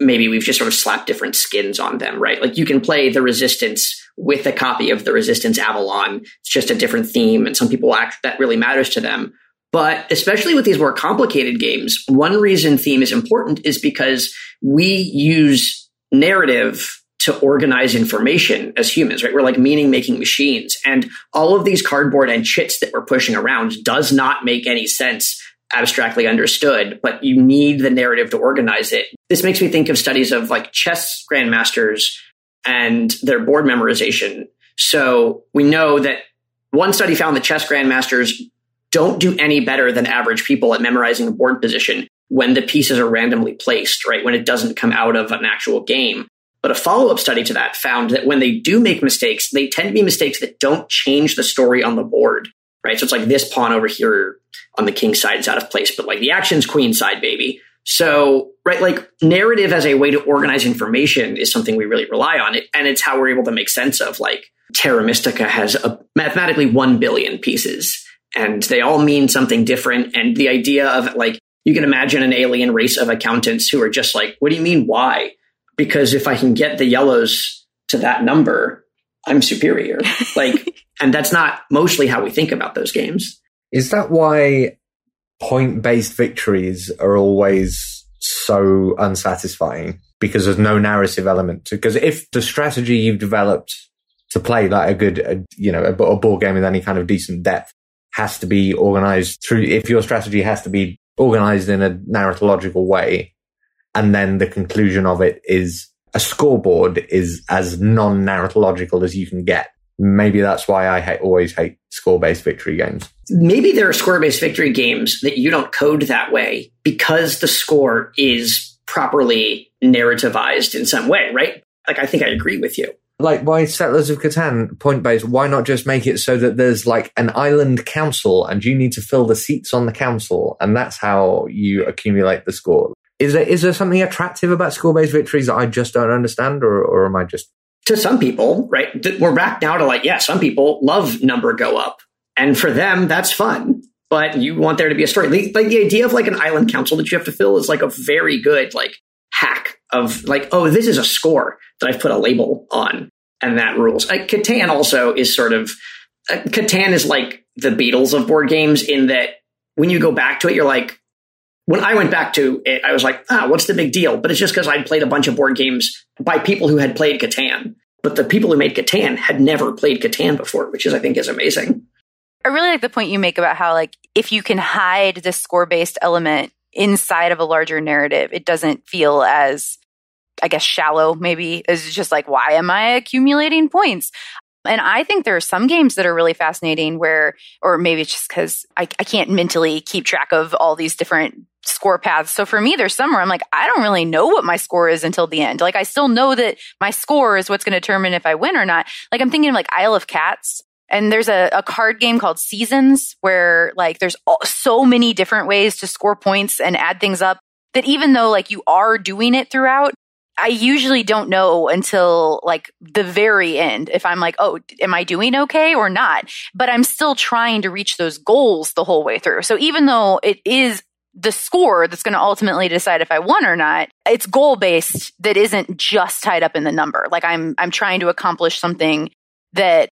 maybe we've just sort of slapped different skins on them, right? Like you can play the Resistance with a copy of the Resistance Avalon. It's just a different theme, and some people act that really matters to them. But especially with these more complicated games, one reason theme is important is because we use narrative to organize information as humans, right? We're like meaning making machines. And all of these cardboard and chits that we're pushing around does not make any sense abstractly understood, but you need the narrative to organize it. This makes me think of studies of like chess grandmasters and their board memorization. So we know that one study found that chess grandmasters don't do any better than average people at memorizing a board position when the pieces are randomly placed, right? When it doesn't come out of an actual game. But a follow up study to that found that when they do make mistakes, they tend to be mistakes that don't change the story on the board right? So it's like this pawn over here on the king side is out of place, but like the action's queen side, baby. So, right, like narrative as a way to organize information is something we really rely on. It, and it's how we're able to make sense of like Terra Mystica has a, mathematically 1 billion pieces and they all mean something different. And the idea of like, you can imagine an alien race of accountants who are just like, what do you mean? Why? Because if I can get the yellows to that number, I'm superior. like, and that's not mostly how we think about those games. Is that why point based victories are always so unsatisfying? Because there's no narrative element. Because if the strategy you've developed to play like a good, a, you know, a, a board game with any kind of decent depth has to be organized through, if your strategy has to be organized in a narratological way, and then the conclusion of it is a scoreboard is as non-narratological as you can get. Maybe that's why I hate, always hate score-based victory games. Maybe there are score-based victory games that you don't code that way because the score is properly narrativized in some way, right? Like I think I agree with you. Like why Settlers of Catan point based? Why not just make it so that there's like an island council and you need to fill the seats on the council and that's how you accumulate the score? is there is there something attractive about score based victories that I just don't understand, or or am I just to some people, right? We're back now to like, yeah, some people love number go up. And for them, that's fun. But you want there to be a story. Like the idea of like an island council that you have to fill is like a very good like hack of like, oh, this is a score that I've put a label on and that rules. Like Catan also is sort of, uh, Catan is like the Beatles of board games in that when you go back to it, you're like, when I went back to it, I was like, ah, what's the big deal? But it's just because I'd played a bunch of board games by people who had played Catan. But the people who made Catan had never played Catan before, which is, I think, is amazing. I really like the point you make about how, like, if you can hide the score based element inside of a larger narrative, it doesn't feel as, I guess, shallow, maybe. It's just like, why am I accumulating points? And I think there are some games that are really fascinating where, or maybe it's just because I, I can't mentally keep track of all these different score paths. So for me, there's some where I'm like, I don't really know what my score is until the end. Like I still know that my score is what's going to determine if I win or not. Like I'm thinking of like Isle of Cats. And there's a, a card game called Seasons where like there's all, so many different ways to score points and add things up that even though like you are doing it throughout, I usually don't know until like the very end if I'm like, oh, am I doing okay or not? But I'm still trying to reach those goals the whole way through. So even though it is the score that's going to ultimately decide if I won or not. It's goal based that isn't just tied up in the number. Like I'm I'm trying to accomplish something that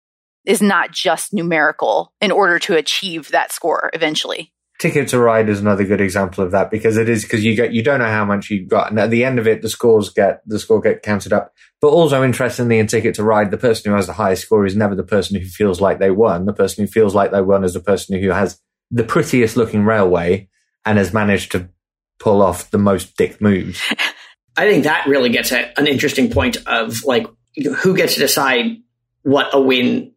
is not just numerical in order to achieve that score eventually. Ticket to Ride is another good example of that because it is because you get you don't know how much you've got, and at the end of it, the scores get the score get counted up. But also interestingly, in Ticket to Ride, the person who has the highest score is never the person who feels like they won. The person who feels like they won is the person who has the prettiest looking railway and has managed to pull off the most dick moves. I think that really gets at an interesting point of like who gets to decide what a win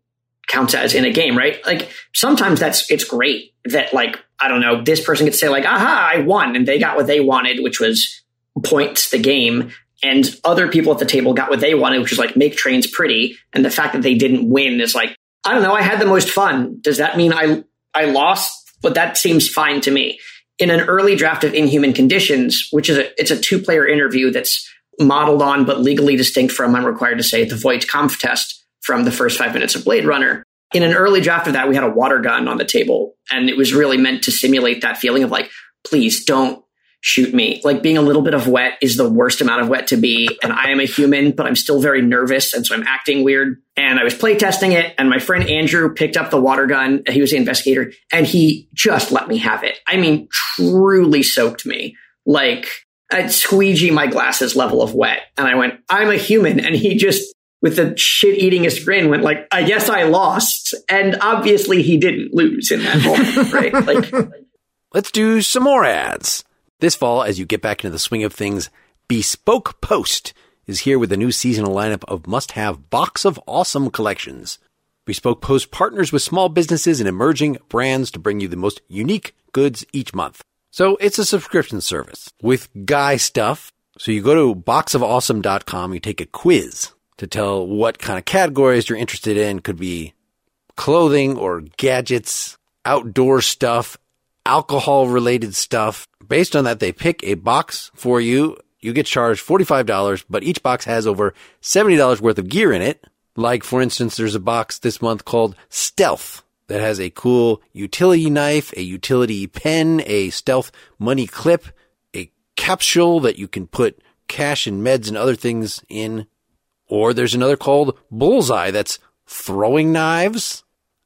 counts as in a game, right? Like sometimes that's it's great that like I don't know this person to say like aha I won and they got what they wanted, which was points the game, and other people at the table got what they wanted, which was like make trains pretty. And the fact that they didn't win is like I don't know I had the most fun. Does that mean I I lost? But that seems fine to me in an early draft of Inhuman Conditions, which is a it's a two player interview that's modeled on but legally distinct from I'm required to say the Voight-Kampff test from the first five minutes of Blade Runner. In an early draft of that, we had a water gun on the table, and it was really meant to simulate that feeling of like, please don't shoot me. Like being a little bit of wet is the worst amount of wet to be. And I am a human, but I'm still very nervous. And so I'm acting weird. And I was playtesting it. And my friend Andrew picked up the water gun. He was the investigator and he just let me have it. I mean, truly soaked me. Like I'd squeegee my glasses level of wet. And I went, I'm a human. And he just, with the shit eatingest grin, went like, I guess I lost. And obviously he didn't lose in that moment, right? Like, let's do some more ads. This fall, as you get back into the swing of things, Bespoke Post is here with a new seasonal lineup of must have box of awesome collections. Bespoke Post partners with small businesses and emerging brands to bring you the most unique goods each month. So it's a subscription service with guy stuff. So you go to boxofawesome.com, you take a quiz to tell what kind of categories you're interested in. Could be clothing or gadgets, outdoor stuff, alcohol related stuff. Based on that, they pick a box for you. You get charged $45, but each box has over $70 worth of gear in it. Like, for instance, there's a box this month called Stealth that has a cool utility knife, a utility pen, a stealth money clip, a capsule that you can put cash and meds and other things in. Or there's another called Bullseye that's throwing knives,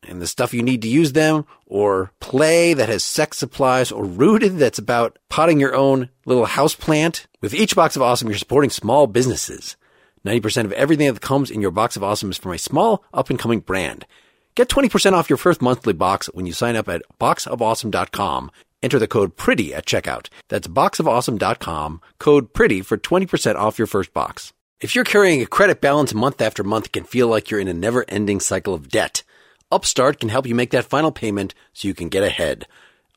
and the stuff you need to use them, or play that has sex supplies, or rooted that's about potting your own little house plant. With each box of awesome, you're supporting small businesses. 90% of everything that comes in your box of awesome is from a small up and coming brand. Get 20% off your first monthly box when you sign up at boxofawesome.com. Enter the code PRETTY at checkout. That's boxofawesome.com, code PRETTY for 20% off your first box. If you're carrying a credit balance month after month, it can feel like you're in a never ending cycle of debt. Upstart can help you make that final payment so you can get ahead.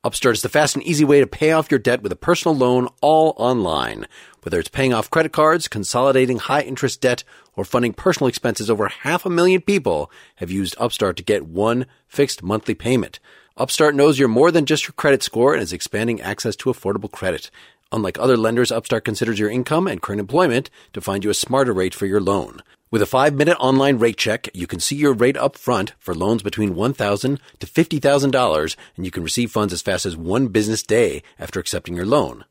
Upstart is the fast and easy way to pay off your debt with a personal loan all online. Whether it's paying off credit cards, consolidating high interest debt, or funding personal expenses, over half a million people have used Upstart to get one fixed monthly payment. Upstart knows you're more than just your credit score and is expanding access to affordable credit. Unlike other lenders, Upstart considers your income and current employment to find you a smarter rate for your loan. With a five minute online rate check, you can see your rate up front for loans between 1,000 to $50,000, and you can receive funds as fast as one business day after accepting your loan.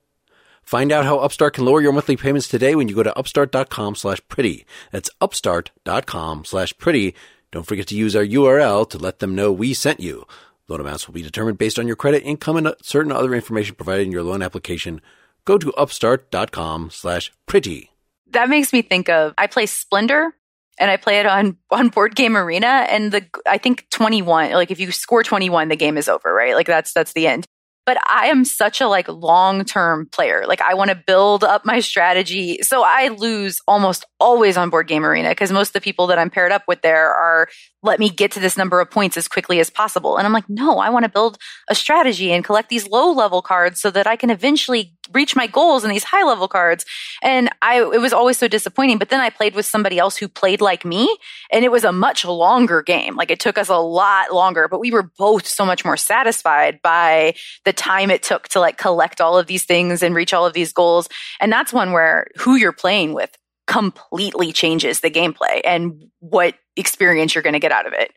Find out how Upstart can lower your monthly payments today when you go to upstart.com slash pretty. That's upstart.com slash pretty. Don't forget to use our URL to let them know we sent you. Loan amounts will be determined based on your credit, income, and certain other information provided in your loan application. Go to upstart.com slash pretty that makes me think of I play Splendor and I play it on on Board Game Arena and the I think 21 like if you score 21 the game is over, right? Like that's that's the end. But I am such a like long-term player. Like I want to build up my strategy. So I lose almost always on Board Game Arena because most of the people that I'm paired up with there are let me get to this number of points as quickly as possible. And I'm like, no, I want to build a strategy and collect these low level cards so that I can eventually reach my goals in these high level cards. And I, it was always so disappointing. But then I played with somebody else who played like me and it was a much longer game. Like it took us a lot longer, but we were both so much more satisfied by the time it took to like collect all of these things and reach all of these goals. And that's one where who you're playing with completely changes the gameplay and what experience you're going to get out of it.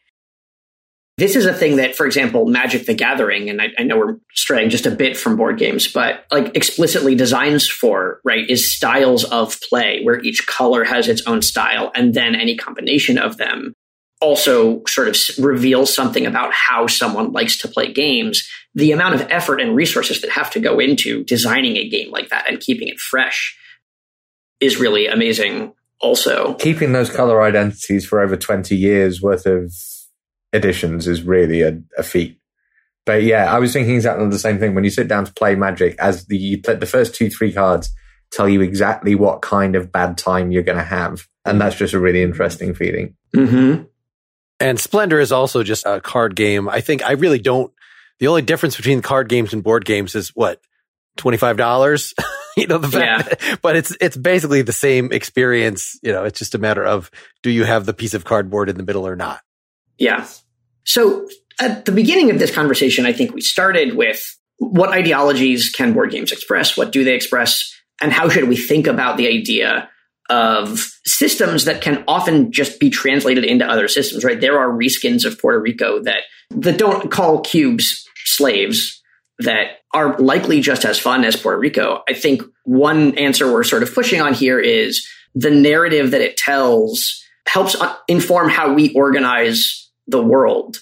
This is a thing that, for example, Magic the Gathering, and I, I, know we're straying just a bit from board games, but like explicitly designs for, right, is styles of play where each color has its own style, and then any combination of them also sort of reveals something about how someone likes to play games. The amount of effort and resources that have to go into designing a game like that and keeping it fresh is really amazing also. Keeping those color identities for over 20 years worth of editions is really a, a feat. But yeah, I was thinking exactly the same thing. When you sit down to play Magic, as the the first two three cards tell you exactly what kind of bad time you're going to have, and that's just a really interesting feeling. Mm-hmm. And Splendor is also just a card game. I think I really don't. The only difference between card games and board games is what twenty five dollars. you know, the fact, yeah. but it's, it's basically the same experience. You know, it's just a matter of do you have the piece of cardboard in the middle or not? Yeah. So at the beginning of this conversation, I think we started with what ideologies can board games express? What do they express? And how should we think about the idea of systems that can often just be translated into other systems, right? There are reskins of Puerto Rico that, that don't call cubes slaves, that are likely just as fun as Puerto Rico. I think one answer we're sort of pushing on here is the narrative that it tells helps uh, inform how we organize the world.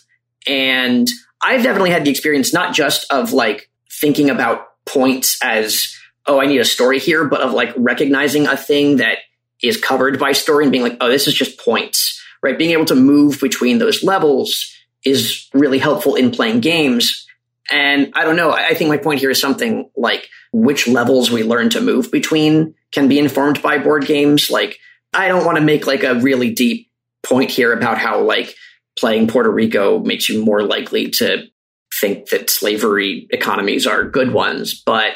And I've definitely had the experience not just of like thinking about points as, oh, I need a story here, but of like recognizing a thing that is covered by story and being like, oh, this is just points, right? Being able to move between those levels is really helpful in playing games and I don't know. I think my point here is something like which levels we learn to move between can be informed by board games. Like, I don't want to make like a really deep point here about how like playing Puerto Rico makes you more likely to think that slavery economies are good ones. But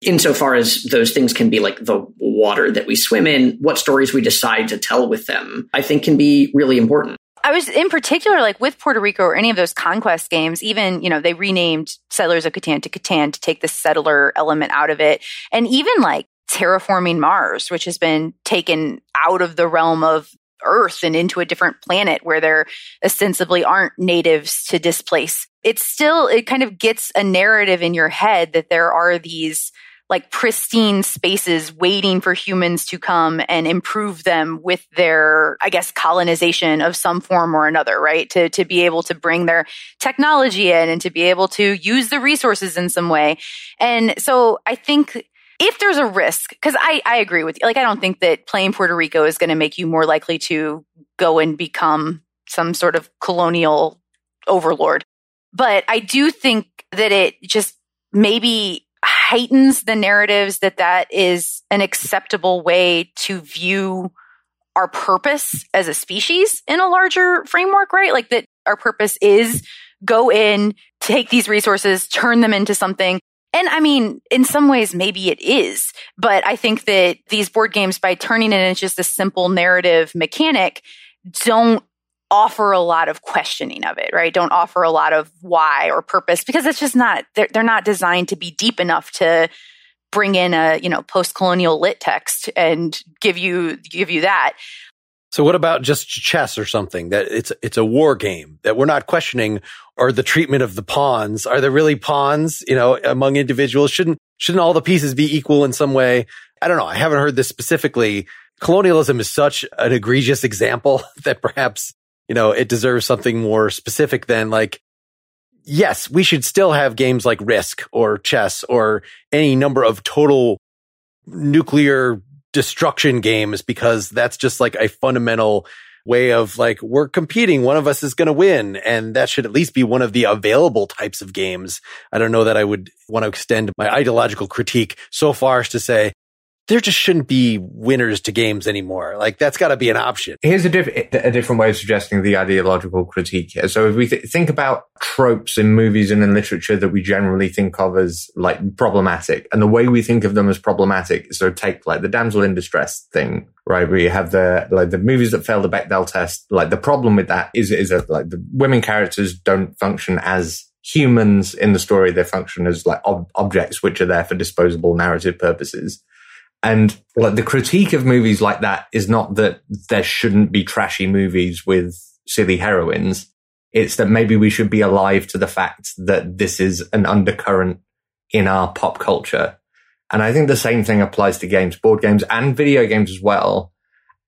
insofar as those things can be like the water that we swim in, what stories we decide to tell with them, I think can be really important. I was in particular like with Puerto Rico or any of those conquest games, even, you know, they renamed Settlers of Catan to Catan to take the settler element out of it. And even like terraforming Mars, which has been taken out of the realm of Earth and into a different planet where there ostensibly aren't natives to displace. It's still, it kind of gets a narrative in your head that there are these like pristine spaces waiting for humans to come and improve them with their, I guess, colonization of some form or another, right? To, to be able to bring their technology in and to be able to use the resources in some way. And so I think if there's a risk, because I, I agree with you, like, I don't think that playing Puerto Rico is going to make you more likely to go and become some sort of colonial overlord. But I do think that it just maybe heightens the narratives that that is an acceptable way to view our purpose as a species in a larger framework, right? Like that our purpose is go in, take these resources, turn them into something. And I mean, in some ways, maybe it is, but I think that these board games, by turning it into just a simple narrative mechanic, don't offer a lot of questioning of it, right? Don't offer a lot of why or purpose because it's just not, they're, they're not designed to be deep enough to bring in a, you know, post-colonial lit text and give you, give you that. So what about just chess or something that it's, it's a war game that we're not questioning or the treatment of the pawns? Are there really pawns, you know, among individuals? Shouldn't, shouldn't all the pieces be equal in some way? I don't know. I haven't heard this specifically. Colonialism is such an egregious example that perhaps, you know, it deserves something more specific than like, yes, we should still have games like Risk or chess or any number of total nuclear destruction games because that's just like a fundamental way of like, we're competing. One of us is going to win. And that should at least be one of the available types of games. I don't know that I would want to extend my ideological critique so far as to say, there just shouldn't be winners to games anymore. Like that's got to be an option. Here's a, diff- a different way of suggesting the ideological critique here. So if we th- think about tropes in movies and in literature that we generally think of as like problematic, and the way we think of them as problematic, so take like the damsel in distress thing, right? We have the like the movies that fail the Bechdel test. Like the problem with that is is that like the women characters don't function as humans in the story; they function as like ob- objects which are there for disposable narrative purposes. And like the critique of movies like that is not that there shouldn't be trashy movies with silly heroines. It's that maybe we should be alive to the fact that this is an undercurrent in our pop culture. And I think the same thing applies to games, board games and video games as well.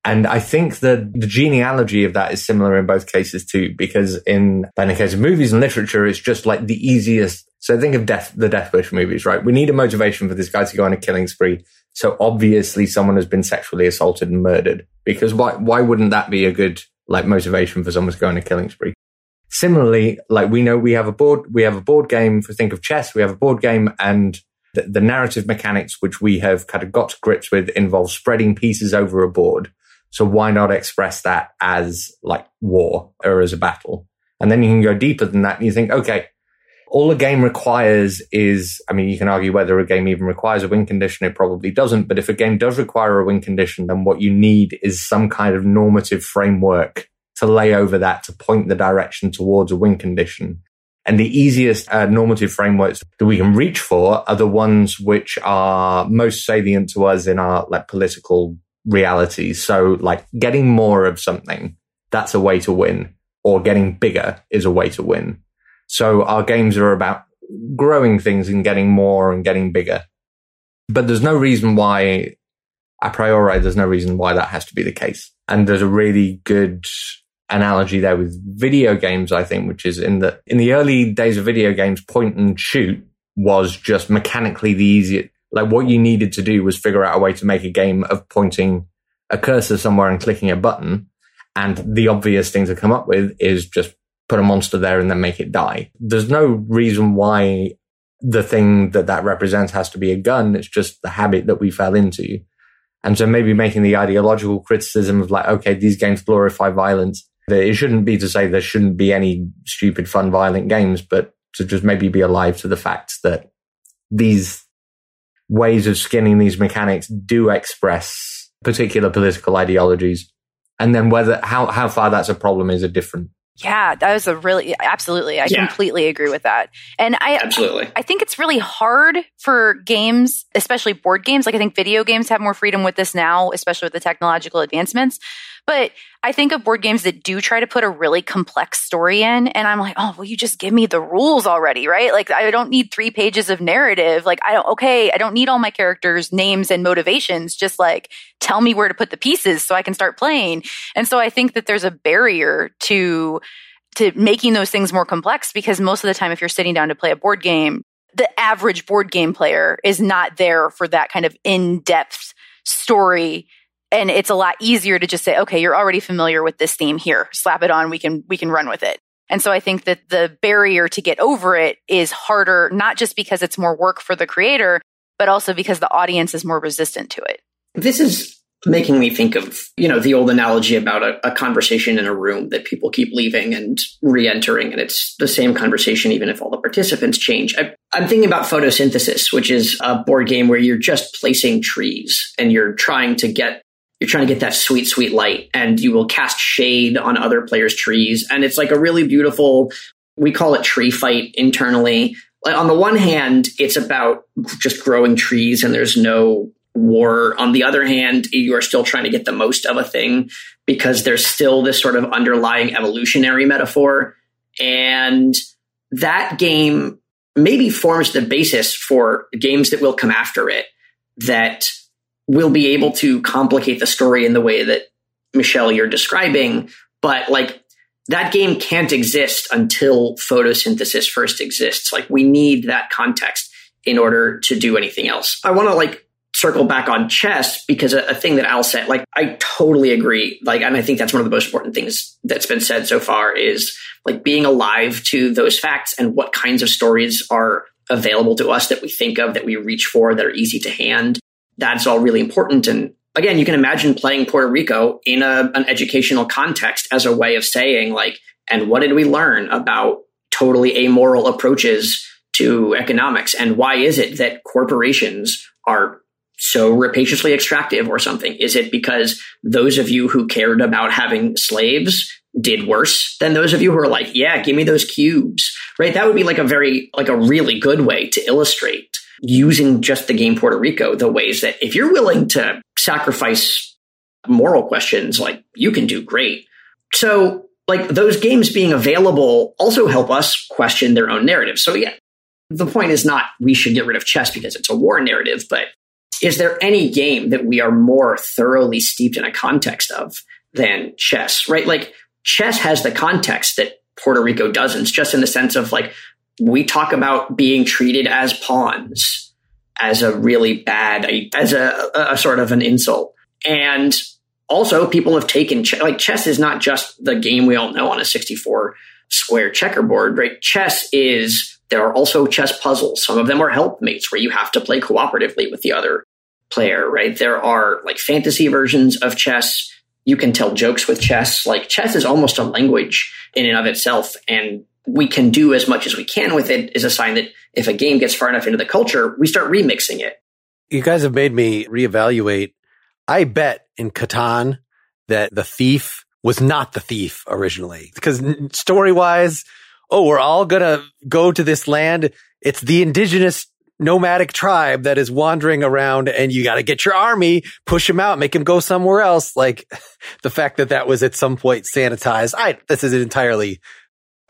And I think that the genealogy of that is similar in both cases too, because in, in the case of movies and literature, it's just like the easiest. So think of death, the Death Wish movies, right? We need a motivation for this guy to go on a killing spree. So obviously someone has been sexually assaulted and murdered because why, why wouldn't that be a good like motivation for someone to go on a killing spree? Similarly, like we know we have a board, we have a board game for think of chess. We have a board game and the, the narrative mechanics, which we have kind of got to grips with involve spreading pieces over a board. So why not express that as like war or as a battle? And then you can go deeper than that and you think, okay, all a game requires is, I mean, you can argue whether a game even requires a win condition. It probably doesn't. But if a game does require a win condition, then what you need is some kind of normative framework to lay over that to point the direction towards a win condition. And the easiest uh, normative frameworks that we can reach for are the ones which are most salient to us in our like political realities. So like getting more of something, that's a way to win or getting bigger is a way to win. So our games are about growing things and getting more and getting bigger. But there's no reason why, a priori, there's no reason why that has to be the case. And there's a really good analogy there with video games, I think, which is in the, in the early days of video games, point and shoot was just mechanically the easiest. Like what you needed to do was figure out a way to make a game of pointing a cursor somewhere and clicking a button. And the obvious thing to come up with is just put a monster there and then make it die. There's no reason why the thing that that represents has to be a gun. It's just the habit that we fell into. And so maybe making the ideological criticism of like, okay, these games glorify violence. It shouldn't be to say there shouldn't be any stupid, fun, violent games, but to just maybe be alive to the fact that these ways of skinning these mechanics do express particular political ideologies. And then whether, how, how far that's a problem is a different yeah, that was a really absolutely. I yeah. completely agree with that. And I absolutely, I think it's really hard for games, especially board games. Like I think video games have more freedom with this now, especially with the technological advancements. But I think of board games that do try to put a really complex story in. And I'm like, oh, well, you just give me the rules already, right? Like, I don't need three pages of narrative. Like, I don't, okay, I don't need all my characters' names and motivations. Just like, tell me where to put the pieces so I can start playing. And so I think that there's a barrier to, to making those things more complex because most of the time, if you're sitting down to play a board game, the average board game player is not there for that kind of in depth story and it's a lot easier to just say okay you're already familiar with this theme here. Slap it on. We can we can run with it. And so i think that the barrier to get over it is harder not just because it's more work for the creator but also because the audience is more resistant to it. This is making me think of you know the old analogy about a, a conversation in a room that people keep leaving and re-entering and it's the same conversation even if all the participants change. I, i'm thinking about photosynthesis which is a board game where you're just placing trees and you're trying to get you're trying to get that sweet, sweet light and you will cast shade on other players' trees. And it's like a really beautiful, we call it tree fight internally. Like on the one hand, it's about just growing trees and there's no War, on the other hand, you are still trying to get the most of a thing because there's still this sort of underlying evolutionary metaphor. And that game maybe forms the basis for games that will come after it that will be able to complicate the story in the way that Michelle you're describing. But like that game can't exist until photosynthesis first exists. Like we need that context in order to do anything else. I want to like circle back on chess because a, a, thing that Al said, like I totally agree. Like, and I think that's one of the most important things that's been said so far is like being alive to those facts and what kinds of stories are available to us that we think of, that we reach for, that are easy to hand. That's all really important. And again, you can imagine playing Puerto Rico in a, an educational context as a way of saying like, and what did we learn about totally amoral approaches to economics? And why is it that corporations are so rapaciously extractive or something? Is it because those of you who cared about having slaves did worse than those of you who are like, yeah, give me those cubes, right? That would be like a very, like a really good way to illustrate using just the game Puerto Rico, the ways that if you're willing to sacrifice moral questions, like you can do great. So like those games being available also help us question their own narrative. So yeah, the point is not we should get rid of chess because it's a war narrative, but is there any game that we are more thoroughly steeped in a context of than chess, right? Like chess has the context that Puerto Rico doesn't, just in the sense of like, we talk about being treated as pawns as a really bad, as a, a sort of an insult. And also people have taken, like chess is not just the game we all know on a 64 square checkerboard, right? Chess is, there are also chess puzzles. Some of them are helpmates where you have to play cooperatively with the other player, right? There are like fantasy versions of chess. You can tell jokes with chess. Like chess is almost a language in and of itself. And we can do as much as we can with it is a sign that if a game gets far enough into the culture, we start remixing it. You guys have made me reevaluate. I bet in Catan that the thief was not the thief originally because story wise, oh, we're all going to go to this land. It's the indigenous nomadic tribe that is wandering around and you got to get your army, push them out, make them go somewhere else. Like the fact that that was at some point sanitized. I, this is entirely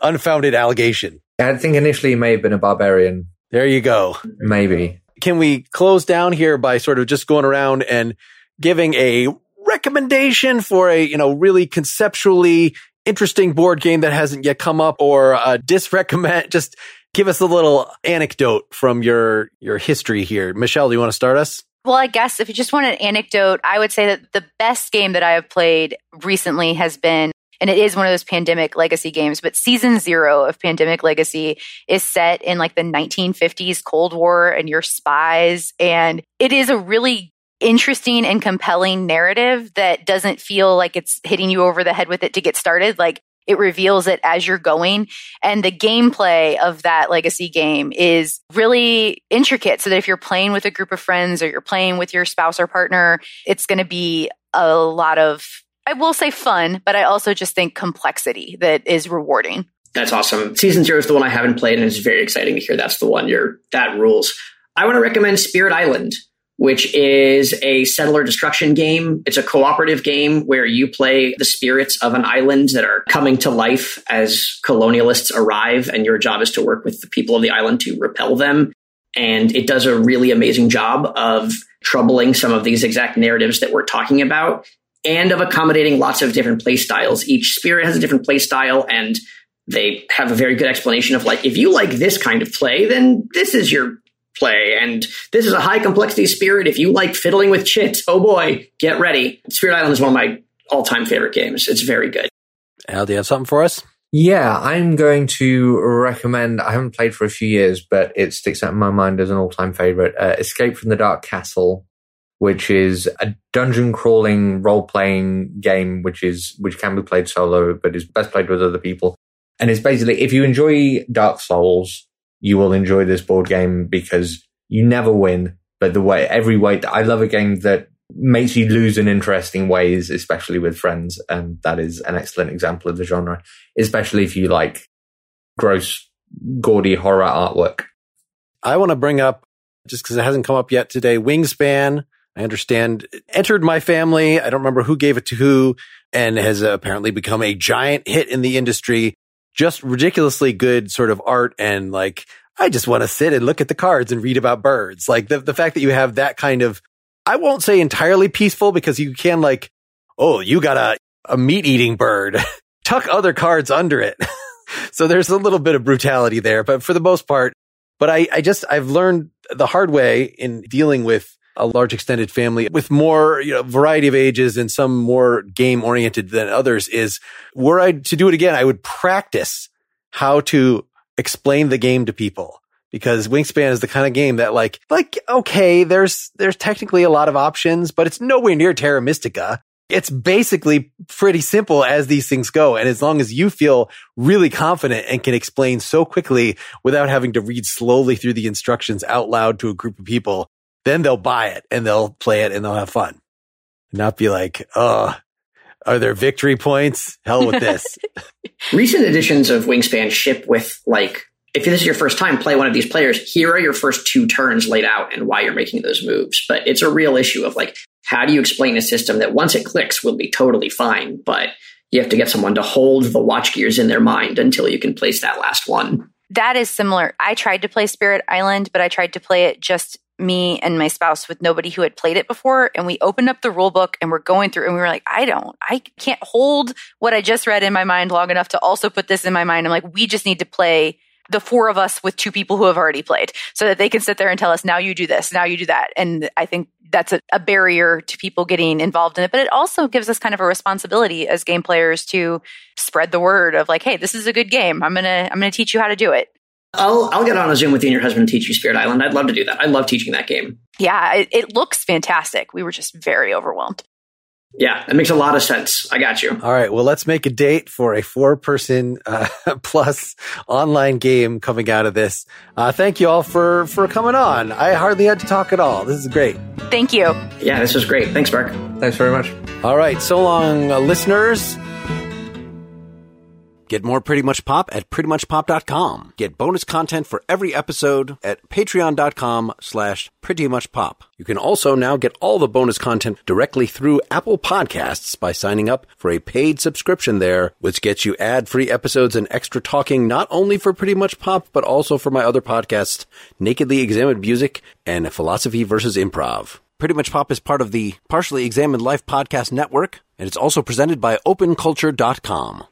unfounded allegation. I think initially he may have been a barbarian. There you go. Maybe. Can we close down here by sort of just going around and giving a recommendation for a, you know, really conceptually interesting board game that hasn't yet come up or a disrecommend, just give us a little anecdote from your your history here. Michelle, do you want to start us? Well, I guess if you just want an anecdote, I would say that the best game that I have played recently has been and it is one of those pandemic legacy games, but season zero of Pandemic Legacy is set in like the 1950s Cold War and you're spies. And it is a really interesting and compelling narrative that doesn't feel like it's hitting you over the head with it to get started. Like it reveals it as you're going. And the gameplay of that legacy game is really intricate so that if you're playing with a group of friends or you're playing with your spouse or partner, it's going to be a lot of, I will say fun, but I also just think complexity that is rewarding. That's awesome. Season zero is the one I haven't played, and it's very exciting to hear that's the one you're, that rules. I want to recommend Spirit Island which is a settler destruction game. It's a cooperative game where you play the spirits of an island that are coming to life as colonialists arrive, and your job is to work with the people of the island to repel them. And it does a really amazing job of troubling some of these exact narratives that we're talking about and of accommodating lots of different play styles. Each spirit has a different play style and they have a very good explanation of like, if you like this kind of play, then this is your play. And this is a high complexity spirit. If you like fiddling with chits, oh boy, get ready. Spirit Island is one of my all time favorite games. It's very good. Al, do you have something for us? Yeah, I'm going to recommend. I haven't played for a few years, but it sticks out in my mind as an all time favorite. Uh, Escape from the Dark Castle, which is a dungeon crawling role playing game, which is which can be played solo, but is best played with other people. And it's basically if you enjoy Dark Souls, you will enjoy this board game because you never win. But the way, every way, I love a game that makes you lose in interesting ways, especially with friends. And that is an excellent example of the genre, especially if you like gross, gaudy horror artwork. I want to bring up, just because it hasn't come up yet today, Wingspan, I understand entered my family. I don't remember who gave it to who and has apparently become a giant hit in the industry. Just ridiculously good sort of art and like, I just want to sit and look at the cards and read about birds. Like the, the fact that you have that kind of, I won't say entirely peaceful because you can like, oh, you got a, a meat eating bird, tuck other cards under it. so there's a little bit of brutality there, but for the most part, but I, I just, I've learned the hard way in dealing with a large extended family with more, you know, variety of ages and some more game oriented than others is were I to do it again, I would practice how to explain the game to people because Wingspan is the kind of game that like, like, okay, there's, there's technically a lot of options, but it's nowhere near Terra Mystica. It's basically pretty simple as these things go. And as long as you feel really confident and can explain so quickly without having to read slowly through the instructions out loud to a group of people, then they'll buy it and they'll play it and they'll have fun. Not be like, oh, are there victory points? Hell with this. Recent editions of Wingspan ship with like, if this is your first time, play one of these players. Here are your first two turns laid out and why you're making those moves. But it's a real issue of like, how do you explain a system that once it clicks will be totally fine, but you have to get someone to hold the watch gears in their mind until you can place that last one. That is similar. I tried to play Spirit Island, but I tried to play it just me and my spouse with nobody who had played it before and we opened up the rule book and we're going through and we were like i don't i can't hold what i just read in my mind long enough to also put this in my mind. I'm like we just need to play the four of us with two people who have already played so that they can sit there and tell us now you do this now you do that. And i think that's a, a barrier to people getting involved in it but it also gives us kind of a responsibility as game players to spread the word of like hey this is a good game. I'm gonna i'm gonna teach you how to do it I'll I'll get on a Zoom with you and your husband and teach you Spirit Island. I'd love to do that. I love teaching that game. Yeah, it, it looks fantastic. We were just very overwhelmed. Yeah, that makes a lot of sense. I got you. All right. Well, let's make a date for a four person uh, plus online game coming out of this. Uh, thank you all for, for coming on. I hardly had to talk at all. This is great. Thank you. Yeah, this was great. Thanks, Mark. Thanks very much. All right. So long, uh, listeners. Get more Pretty Much Pop at prettymuchpop.com. Get bonus content for every episode at patreon.com slash prettymuchpop. You can also now get all the bonus content directly through Apple Podcasts by signing up for a paid subscription there, which gets you ad-free episodes and extra talking not only for Pretty Much Pop, but also for my other podcasts, Nakedly Examined Music and Philosophy versus Improv. Pretty Much Pop is part of the Partially Examined Life Podcast Network, and it's also presented by OpenCulture.com.